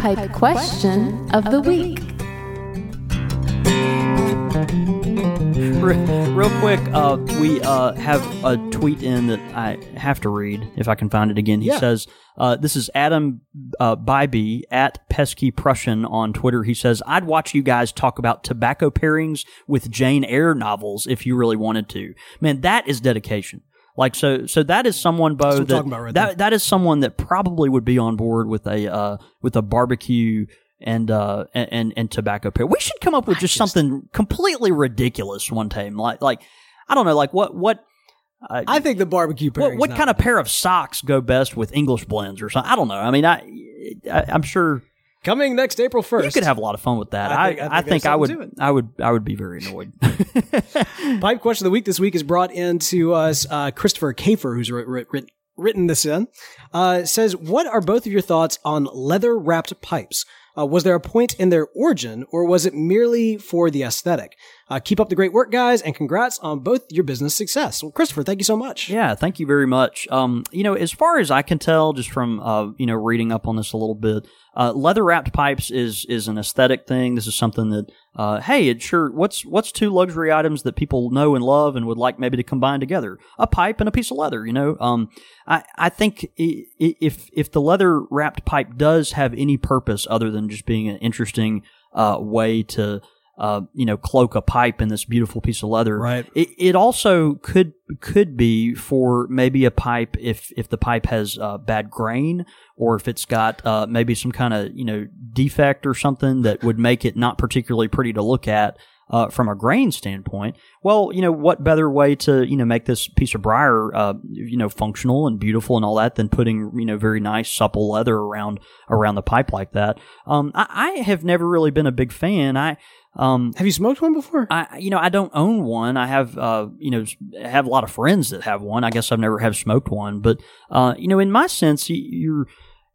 Pipe question of the week. Real quick, uh, we uh, have a tweet in that I have to read if I can find it again. He Yeah. says, uh, "This is Adam uh, Bybee at Pesky Prussian on Twitter." He says, "I'd watch you guys talk about tobacco pairings with Jane Eyre novels if you really wanted to. Man, that is dedication." Like so, so that is someone, Bo. that, right that that is someone that probably would be on board with a uh, with a barbecue and uh and and, tobacco pair. We should come up with just, something completely ridiculous one time. Like like I don't know, like what what uh, I think the barbecue what, what kind of pair of socks go best with English blends or something? I don't know. I mean, I, I I'm sure coming next April first? you could have a lot of fun with that. I I think- I I think think, I would something to it. I would I would be very annoyed. Pipe question of the week this week is brought into us. Uh, Christopher Kafer, who's writ- writ- writ- written this in, uh, says, "What are both of your thoughts on leather wrapped pipes? Uh, was there a point in their origin, or was it merely for the aesthetic? Uh, keep up the great work, guys, and congrats on both your business success." Well, Christopher, thank you so much. Yeah, thank you very much. Um, you know, as far as I can tell, just from uh, you know reading up on this a little bit, uh, leather wrapped pipes is is an aesthetic thing. This is something that, uh, hey, it sure. What's what's two luxury items that people know and love and would like maybe to combine together? A pipe and a piece of leather. You know, um, I I think if if the leather wrapped pipe does have any purpose other than just being an interesting uh, way to uh, you know, cloak a pipe in this beautiful piece of leather. Right. It, it also could could be for maybe a pipe if if the pipe has uh, bad grain or if it's got uh, maybe some kind of you know defect or something that would make it not particularly pretty to look at. Uh, from a grain standpoint, well, you know, what better way to, you know, make this piece of briar, uh, you know, functional and beautiful and all that than putting, you know, very nice supple leather around, around the pipe like that. Um, I, I have never really been a big fan. I, um, Have you smoked one before? I, you know, I don't own one. I have, uh, you know, have a lot of friends that have one. I guess I've never have smoked one, but, uh, you know, in my sense, you're,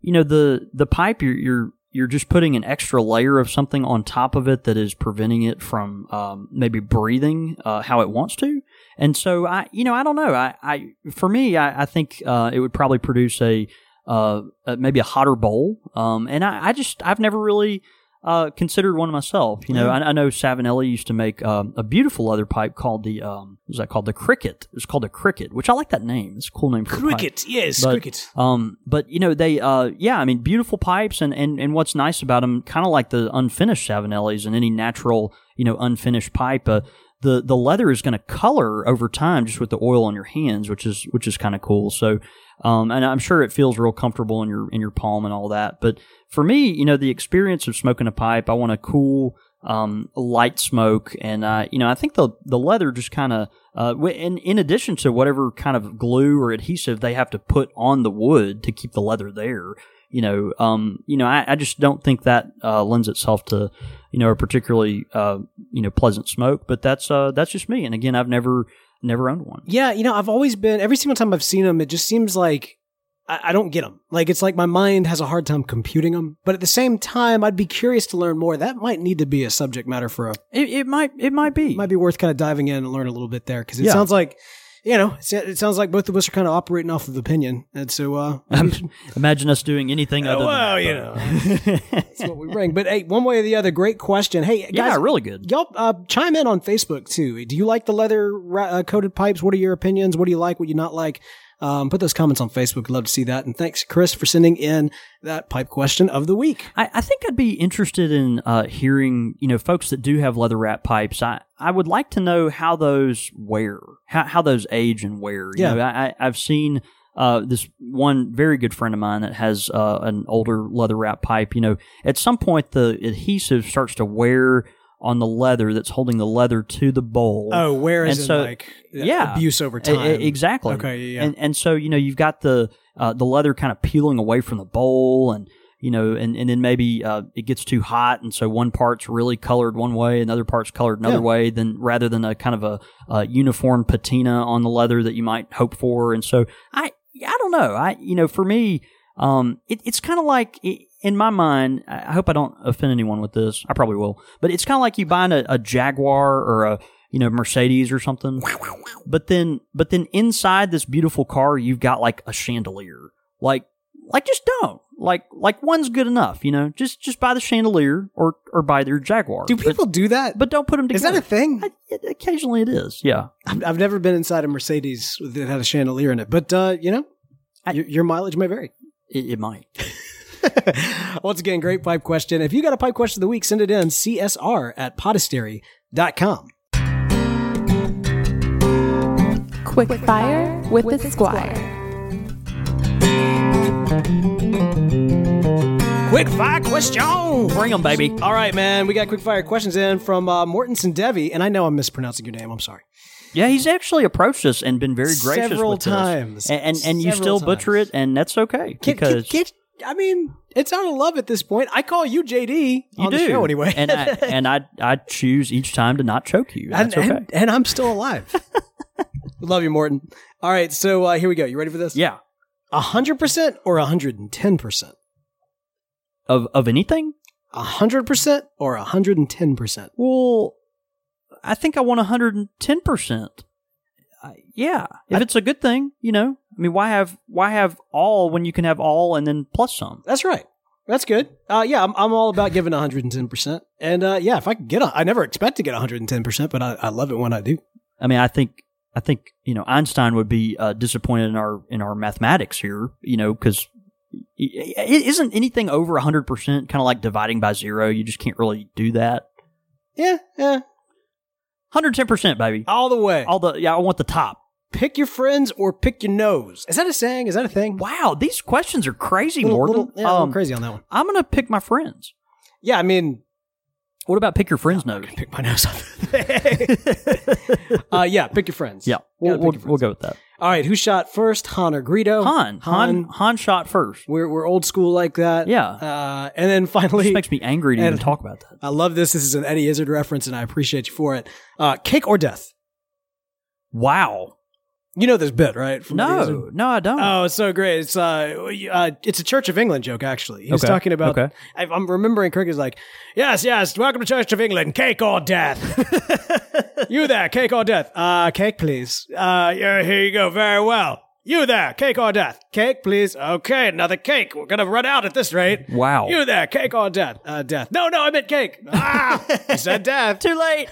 you know, the, the pipe, you're, you're, you're just putting an extra layer of something on top of it that is preventing it from, um, maybe breathing, uh, how it wants to. And so I, you know, I don't know. I, I, for me, I, I think, uh, it would probably produce a, uh, maybe a hotter bowl. Um, and I, I just, I've never really, uh, considered one myself. You know, I, I know Savinelli used to make um, a beautiful leather pipe called the um, what was that called the Cricket. It's called the Cricket, which I like that name. It's a cool name for a pipe. Cricket, yes, But, cricket. Um, but you know they, uh, yeah, I mean, beautiful pipes, and and and what's nice about them, kind of like the unfinished Savinellis and any natural, you know, unfinished pipe. Uh, the the leather is going to color over time just with the oil on your hands, which is which is kind of cool. So, um, and I'm sure it feels real comfortable in your in your palm and all that. But for me, you know, the experience of smoking a pipe, I want a cool, um, light smoke, and uh, you know, I think the the leather just kind of, uh, in in addition to whatever kind of glue or adhesive they have to put on the wood to keep the leather there. You know, um, you know, I, I just don't think that uh, lends itself to, you know, a particularly, uh, you know, pleasant smoke. But that's uh, that's just me. And again, I've never never owned one. Yeah, you know, I've always been every single time I've seen them, it just seems like I, I don't get them. Like it's like my mind has a hard time computing them. But at the same time, I'd be curious to learn more. That might need to be a subject matter for a. It, it might it might be. It might be worth kind of diving in and learn a little bit there because it Yeah. sounds like. You know, it sounds like both of us are kind of operating off of opinion, and so uh, Imagine us doing anything other well, than you that. know, that's what we bring. But hey, one way or the other, great question. Hey, guys, yeah, really good. Y'all uh, chime in on Facebook too. Do you like the leather ra- uh, coated pipes? What are your opinions? What do you like? What do you not like? Um, put those comments on Facebook. Love to see that. And thanks, Chris, for sending in that pipe question of the week. I, I think I'd be interested in uh, hearing, you know, folks that do have leather wrap pipes. I, I would like to know how those wear, how, how those age and wear. You Yeah. know, I- I've seen uh, this one very good friend of mine that has uh, an older leather wrap pipe. You know, at some point the adhesive starts to wear on the leather that's holding the leather to the bowl. Oh, where is And it so- like yeah. abuse over time? exactly. Okay, yeah. And and so you know you've got the uh, the leather kind of peeling away from the bowl, and you know, and and then maybe uh, it gets too hot, and so one part's really colored one way, and other part's colored another Yeah. way. Then rather than a kind of a, a uniform patina on the leather that you might hope for, and so I I don't know. I you know for me. Um, it, it's kind of like i in my mind. I I hope I don't offend anyone with this. I probably will, but it's kind of like you buying a, a Jaguar or a you know Mercedes or something. But then, but then inside this beautiful car, you've got like a chandelier. Like, like just don't. Like, like one's good enough. You know, just just buy the chandelier or or buy their Jaguar. Do But- people do that? But, don't put them together. is that a thing? I- it- occasionally, it is. Yeah. I've, I've never been inside a Mercedes that had a chandelier in it, but uh, you know, your, your mileage may vary. It, it might. Once again, great pipe question. If you got a pipe question of the week, send it in csr at podastery.com. Quick fire with the squire. Quick fire question. Bring them, baby. All right, man. We got quick fire questions in from uh, Mortensen Devi, and I know I'm mispronouncing your name. I'm sorry. Yeah, he's actually approached us and been very gracious Several with this. times. and and, and you Several still butcher it, and that's okay Can- can- because can- I mean, it's out of love at this point. I call you JD you on do the show anyway, and I and I I choose each time to not choke you. and, okay. and, and I'm still alive. love you, Morton. All right, so uh, here we go. You ready for this? yeah, hundred percent or hundred and ten percent. of of anything. hundred percent or hundred and ten percent. Well, I think I want 110 percent. Yeah, if it's a good thing, you know. I mean, why have why have all when you can have all and then plus some? That's right. That's good. Uh, yeah, I'm, I'm all about giving 110%. And uh, yeah, if I could get a, I never expect to get 110%, but I, I love it when I do. I mean, I think I think you know Einstein would be uh, disappointed in our in our mathematics here, you know, because isn't anything over 100 percent kind of like dividing by zero? You just can't really do that. Yeah, yeah. 110 percent, baby. All the way. All the yeah, I want the top. Pick your friends or pick your nose. Is that a saying? Is that a thing? Wow, these questions are crazy, Little- Morgan. little- yeah, Um, crazy on that one. I'm gonna pick my friends. Yeah, I mean, What about pick your friends' nose? pick my nose off. uh, yeah, pick your friends. Yeah, we'll, we'll, your we'll go with that. All right, who shot first? Han or Greedo? Han, Han, Han shot first. We're, we're old school like that. Yeah. Uh, and then finally, makes me angry to even talk about that. I love this. This is an Eddie Izzard reference, and I appreciate you for it. Uh, cake or death? Wow. You know this bit, right? From? No, no, I don't. Oh, it's so great. It's uh, uh, it's a Church of England joke. Actually, he was Okay, talking about. okay. I, I'm remembering Kirk is like, yes, yes, welcome to Church of England, cake or death. you there, cake or death? Uh, cake, please. Uh, yeah, here you go. Very well. You there, cake or death? Cake, please. Okay, another cake. We're gonna run out at this rate. Wow. You there, cake or death? Uh, death. No, no, I meant cake. Ah, you said death. Too late.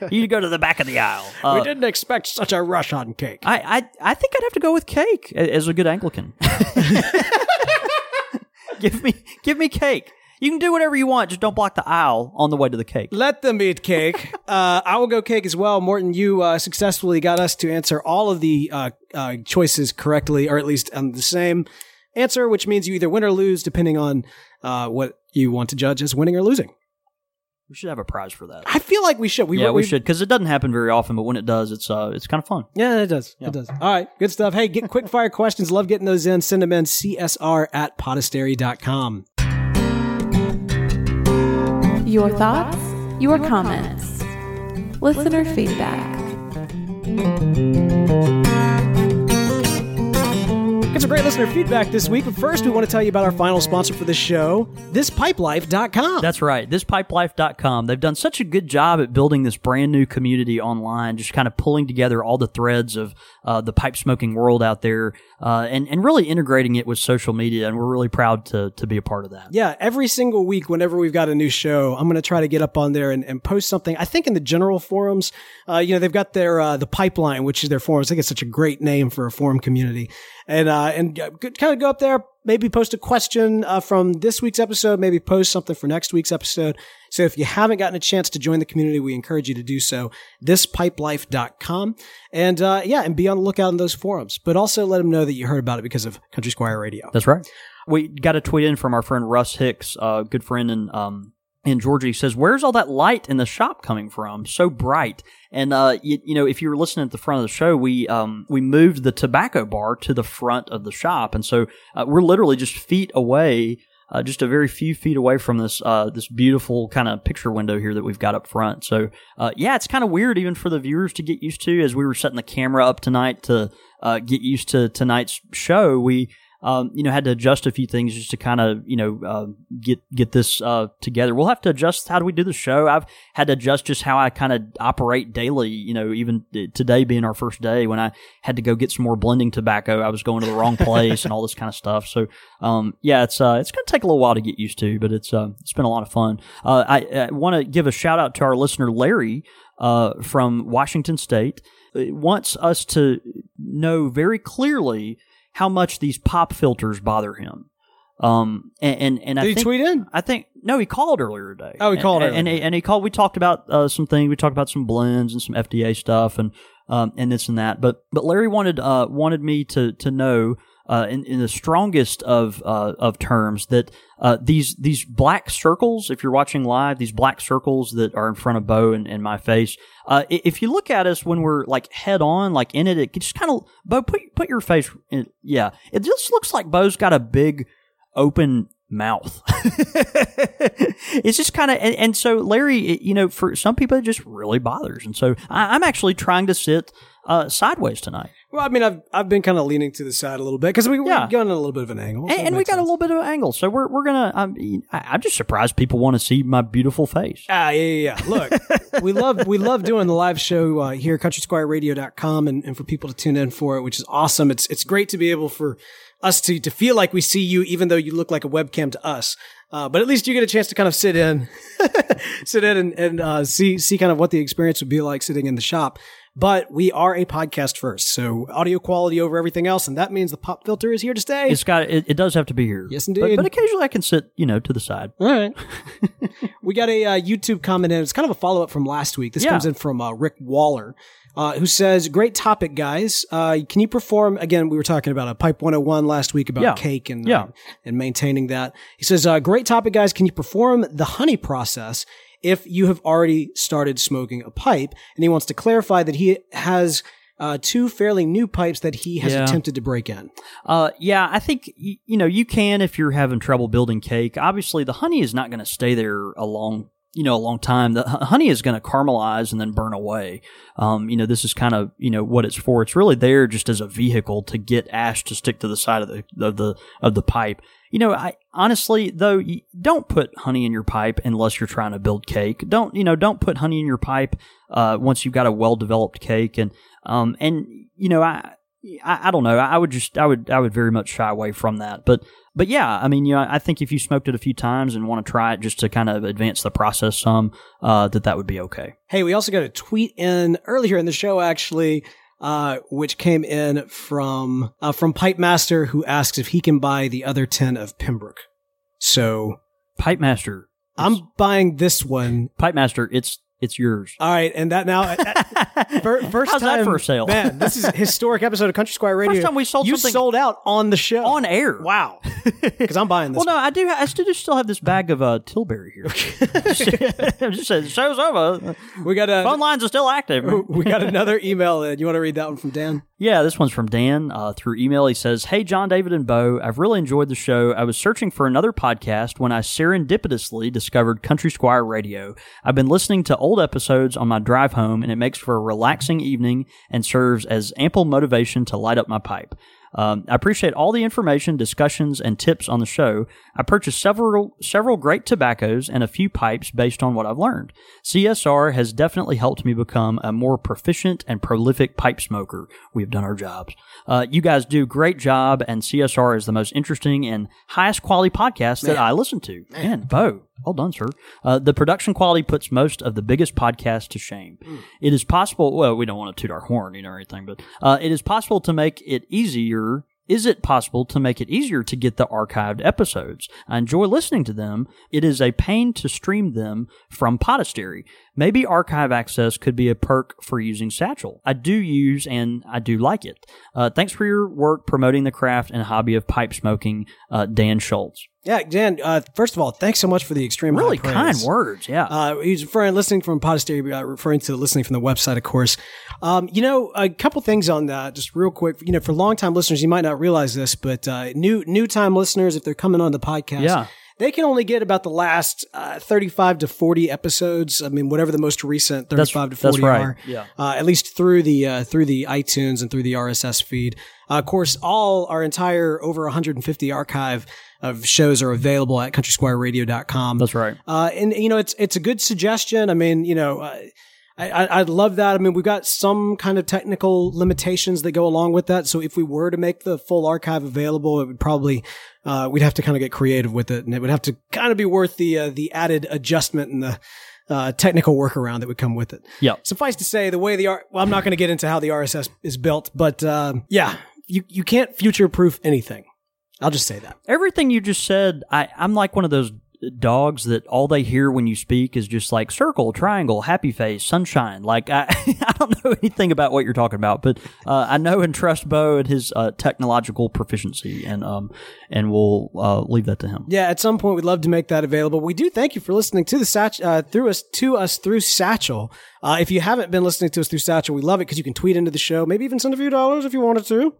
you go to the back of the aisle. we Uh, didn't expect such a rush on cake. I, I, I think I'd have to go with cake as a good Anglican. give me, give me cake. You can do whatever you want, just don't block the aisle on the way to the cake. Let them eat cake. Uh, I will go cake as well. Morton, you uh, successfully got us to answer all of the uh, uh, choices correctly, or at least on the same answer, which means you either win or lose, depending on uh, what you want to judge as winning or losing. We should have a prize for that. I feel like we should. We yeah, we we should because it doesn't happen very often, but when it does, it's uh, it's kind of fun. Yeah, it does. It does. All right, good stuff. Hey, get quick fire questions. Love getting those in. Send them in csr at podastery.com. Your thoughts, your comments, listener feedback. Get some great listener feedback this week, but first we want to tell you about our final sponsor for the show, thispipelife.com. That's right. ThisPipeLife.com. They've done such a good job at building this brand new community online, just kind of pulling together all the threads of uh, the pipe smoking world out there uh, and, and really integrating it with social media. And we're really proud to, to be a part of that. Yeah, every single week, whenever we've got a new show, I'm going to try to get up on there and, and post something. I think in the general forums, uh, you know, they've got their uh, the pipeline, which is their forums. I think it's such a great name for a forum community, and uh, and kind of go up there, maybe post a question uh, from this week's episode, maybe post something for next week's episode. So if you haven't gotten a chance to join the community, we encourage you to do so. Thispipelife.com. And uh, yeah, and be on the lookout in those forums. But also let them know that you heard about it because of Country Squire Radio. That's right. We got a tweet in from our friend Russ Hicks, uh, good friend and um, in Georgia. He says, "Where's all that light in the shop coming from? So bright." And uh, you, you know, if you were listening at the front of the show, we um, we moved the tobacco bar to the front of the shop, and so uh, we're literally just feet away. Uh, just a very few feet away from this uh, this beautiful kind of picture window here that we've got up front. So uh, yeah, it's kind of weird even for the viewers to get used to. As we were setting the camera up tonight to uh, get used to tonight's show, we um, you know, had to adjust a few things just to kind of, you know, uh, get get this uh, together. We'll have to adjust how do we do the show. I've had to adjust just how I kind of operate daily. You know, even today being our first day, when I had to go get some more blending tobacco, I was going to the wrong place and all this kind of stuff. So, um, yeah, it's uh, it's going to take a little while to get used to, but it's uh, it's been a lot of fun. Uh, I, I want to give a shout out to our listener Larry uh, from Washington State. It wants us to know very clearly how much these pop filters bother him. Um, and and, and I Did he think, tweet in? I think no, he called earlier today. Oh, he called and, and, earlier. and he called. We talked about uh, some things. We talked about some blends and some FDA stuff and um, and this and that. But but Larry wanted uh, wanted me to to know uh, in, in the strongest of uh, of terms that uh, these these black circles, if you're watching live, these black circles that are in front of Bo and, and my face. Uh, if you look at us when we're like head on, like in it, it just kind of Bo put put your face. In, yeah, it just looks like Bo's got a big open mouth. it's just kind of, and, and so Larry, you know, for some people it just really bothers, and so I, I'm actually trying to sit uh, sideways tonight. Well, I mean, I've I've been kind of leaning to the side a little bit because we, Yeah. we've gone a little bit of an angle, so and, and we makes got a little bit of an angle, so we're we're gonna. I'm I- I'm just surprised people want to see my beautiful face. Ah, yeah, yeah, yeah. Look, we love we love doing the live show uh, here at countrysquireradio.com and, and for people to tune in for it, which is awesome. It's it's great to be able for us to to feel like we see you, even though you look like a webcam to us. Uh, but at least you get a chance to kind of sit in, sit in and, and uh, see see kind of what the experience would be like sitting in the shop. But we are a podcast first, so audio quality over everything else, and that means the pop filter is here to stay. It's got it, it does have to be here. Yes, But- indeed. But, occasionally I can sit, you know, to the side. All right. we got a uh, YouTube comment in. It's kind of a follow up from last week. This Yeah. comes in from uh, Rick Waller, uh, who says, Great topic, guys. Uh, can you perform? Again, we were talking about a Pipe 101 last week about Yeah. cake and, Yeah. uh, and maintaining that. He says, uh, Great topic, guys. Can you perform the honey process if you have already started smoking a pipe? And he wants to clarify that he has. Uh, two fairly new pipes that he has Yeah. attempted to break in. Uh, yeah, I think y- you know you can if you're having trouble building cake. Obviously, the honey is not going to stay there a long, you know, a long time. The honey is going to caramelize and then burn away. Um, you know, this is kind of you know what it's for. It's really there just as a vehicle to get ash to stick to the side of the of the of the pipe. You know, I honestly though, don't put honey in your pipe unless you're trying to build cake. Don't you know? Don't put honey in your pipe uh, once you've got a well developed cake and um and you know I. I, I don't know. I would just, I would, I would very much shy away from that. But, but yeah, I mean, you know, I think if you smoked it a few times and want to try it just to kind of advance the process some, uh, that that would be okay. Hey, we also got a tweet in earlier in the show, actually, uh, which came in from uh, from Pipe Master, who asks if he can buy the other ten of Pembroke. So Pipe Master, I'm buying this one. Pipe Master, it's it's yours. All right, and that now fir- first How's time that for a sale? man. This is a historic episode of Country Squire Radio. First time we sold you something- sold out on the show On air. Wow, because I'm buying this. Well, no, I do. I still, still have this bag of uh, Tilbury here. just says show's over. we got a Phone lines are still active. we got another email. In. You want to read that one from Dan? Yeah, this one's from Dan uh, through email. He says, Hey, John, David, and Bo, I've really enjoyed the show. I was searching for another podcast when I serendipitously discovered Country Squire Radio. I've been listening to old episodes on my drive home, and it makes for a relaxing evening and serves as ample motivation to light up my pipe. Um, I appreciate all the information, discussions, and tips on the show. I purchased several several great tobaccos and a few pipes based on what I've learned. CSR has definitely helped me become a more proficient and prolific pipe smoker. We've done our jobs. Uh, you guys do great job, and CSR is the most interesting and highest quality podcast that I listen to. Man, Bo, well done, sir. Uh, the production quality puts most of the biggest podcasts to shame. It is possible. Well, we don't want to toot our horn, you know, or anything, but uh, it is possible to make it easier. Is it possible to make it easier to get the archived episodes? I enjoy listening to them. It is a pain to stream them from Podastery. Maybe archive access could be a perk for using Satchel. I do use and I do like it. Uh, thanks for your work promoting the craft and hobby of pipe smoking, uh, Dan Schultz. Yeah, Dan. Uh, first of all, thanks so much for the extreme Really kind words, yeah. Uh, he's referring listening from Podastery, uh, referring to listening from the website, of course. Um, you know, a couple things on that, just real quick. You know, for longtime listeners, you might not realize this, but uh, new new time listeners, if they're coming on the podcast, Yeah. They can only get about the last uh, thirty-five to forty episodes. I mean, whatever the most recent thirty-five to that's forty right. are. Yeah. uh, at least through the uh, through the iTunes and through the RSS feed. Uh, of course, all our entire over 150 archive of shows are available at countrysquireradio.com. That's right. Uh, and you know, it's it's a good suggestion. I mean, you know, uh, I, I I love that. I mean, we've got some kind of technical limitations that go along with that. So if we were to make the full archive available, it would probably uh, we'd have to kind of get creative with it, and it would have to kind of be worth the uh, the added adjustment and the uh, technical workaround that would come with it. Yep. Suffice to say, the way the R- well, I'm not going to get into how the RSS is built, but um, yeah, you you can't future proof anything. I'll just say that. Everything you just said, I, I'm like one of those dogs that all they hear when you speak is just like circle, triangle, happy face, sunshine. Like I, I don't know anything about what you're talking about, but uh, I know and trust Bo and his uh, technological proficiency, and um, and we'll uh, leave that to him. Yeah, at some point we'd love to make that available. We do thank you for listening to the Satch uh, through us to us through Satchel. Uh, if you haven't been listening to us through Satchel, we love it because you can tweet into the show, maybe even send a few dollars if you wanted to.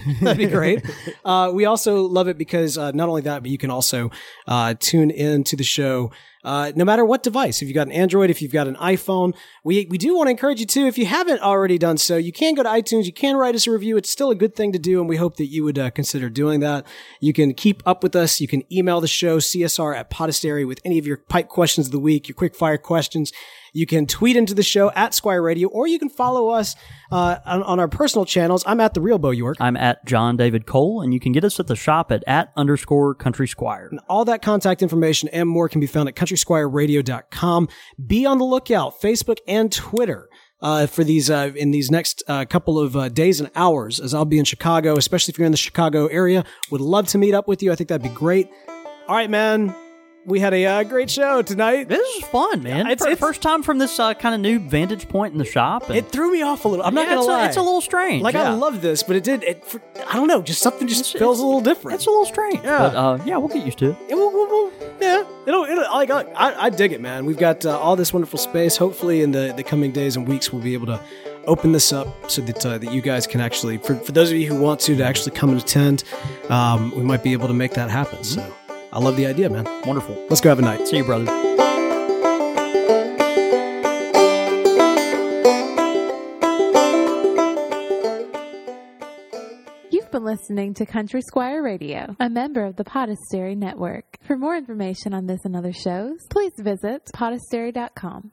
That'd be great. Uh, we also love it because uh, not only that, but you can also uh, tune in to the show. Uh, no matter what device, if you've got an Android, if you've got an iPhone, we, we do want to encourage you to, if you haven't already done so, you can go to iTunes, you can write us a review. It's still a good thing to do, and we hope that you would uh, consider doing that. You can keep up with us. You can email the show, CSR at Podastery, with any of your pipe questions of the week, your quick fire questions. You can tweet into the show at Squire Radio, or you can follow us uh, on, on our personal channels. I'm at the Real Bo York. I'm at John David Cole, and you can get us at the shop at at underscore Country Squire. All that contact information and more can be found at countrysquireradio.com. Be on the lookout, Facebook and Twitter. Uh, for these uh, in these next uh, couple of uh, days and hours, as I'll be in Chicago, especially if you're in the Chicago area, would love to meet up with you. I think that'd be great. All right, man, we had a uh, great show tonight. This is fun, man. It's- it's- first time from this uh, kind of new vantage point in the shop. and- It threw me off a little. I'm not gonna it's a- lie, it's a little strange, Like I love this, but it did. It for, I don't know, just something just feels a little different. it's a little strange, Yeah. but uh, yeah, we'll get used to it. Yeah, well, well, well, yeah, it'll, it'll, like, I, I dig it, man. We've got uh, all this wonderful space. Hopefully, in the, the coming days and weeks, we'll be able to open this up so that uh, that you guys can actually, for, for those of you who want to, to actually come and attend, um, we might be able to make that happen. So, I love the idea, man. Wonderful. Let's go have a night. See you, brother. You've been listening to Country Squire Radio, a member of the Podastery Network. For more information on this and other shows, please visit podastery.com.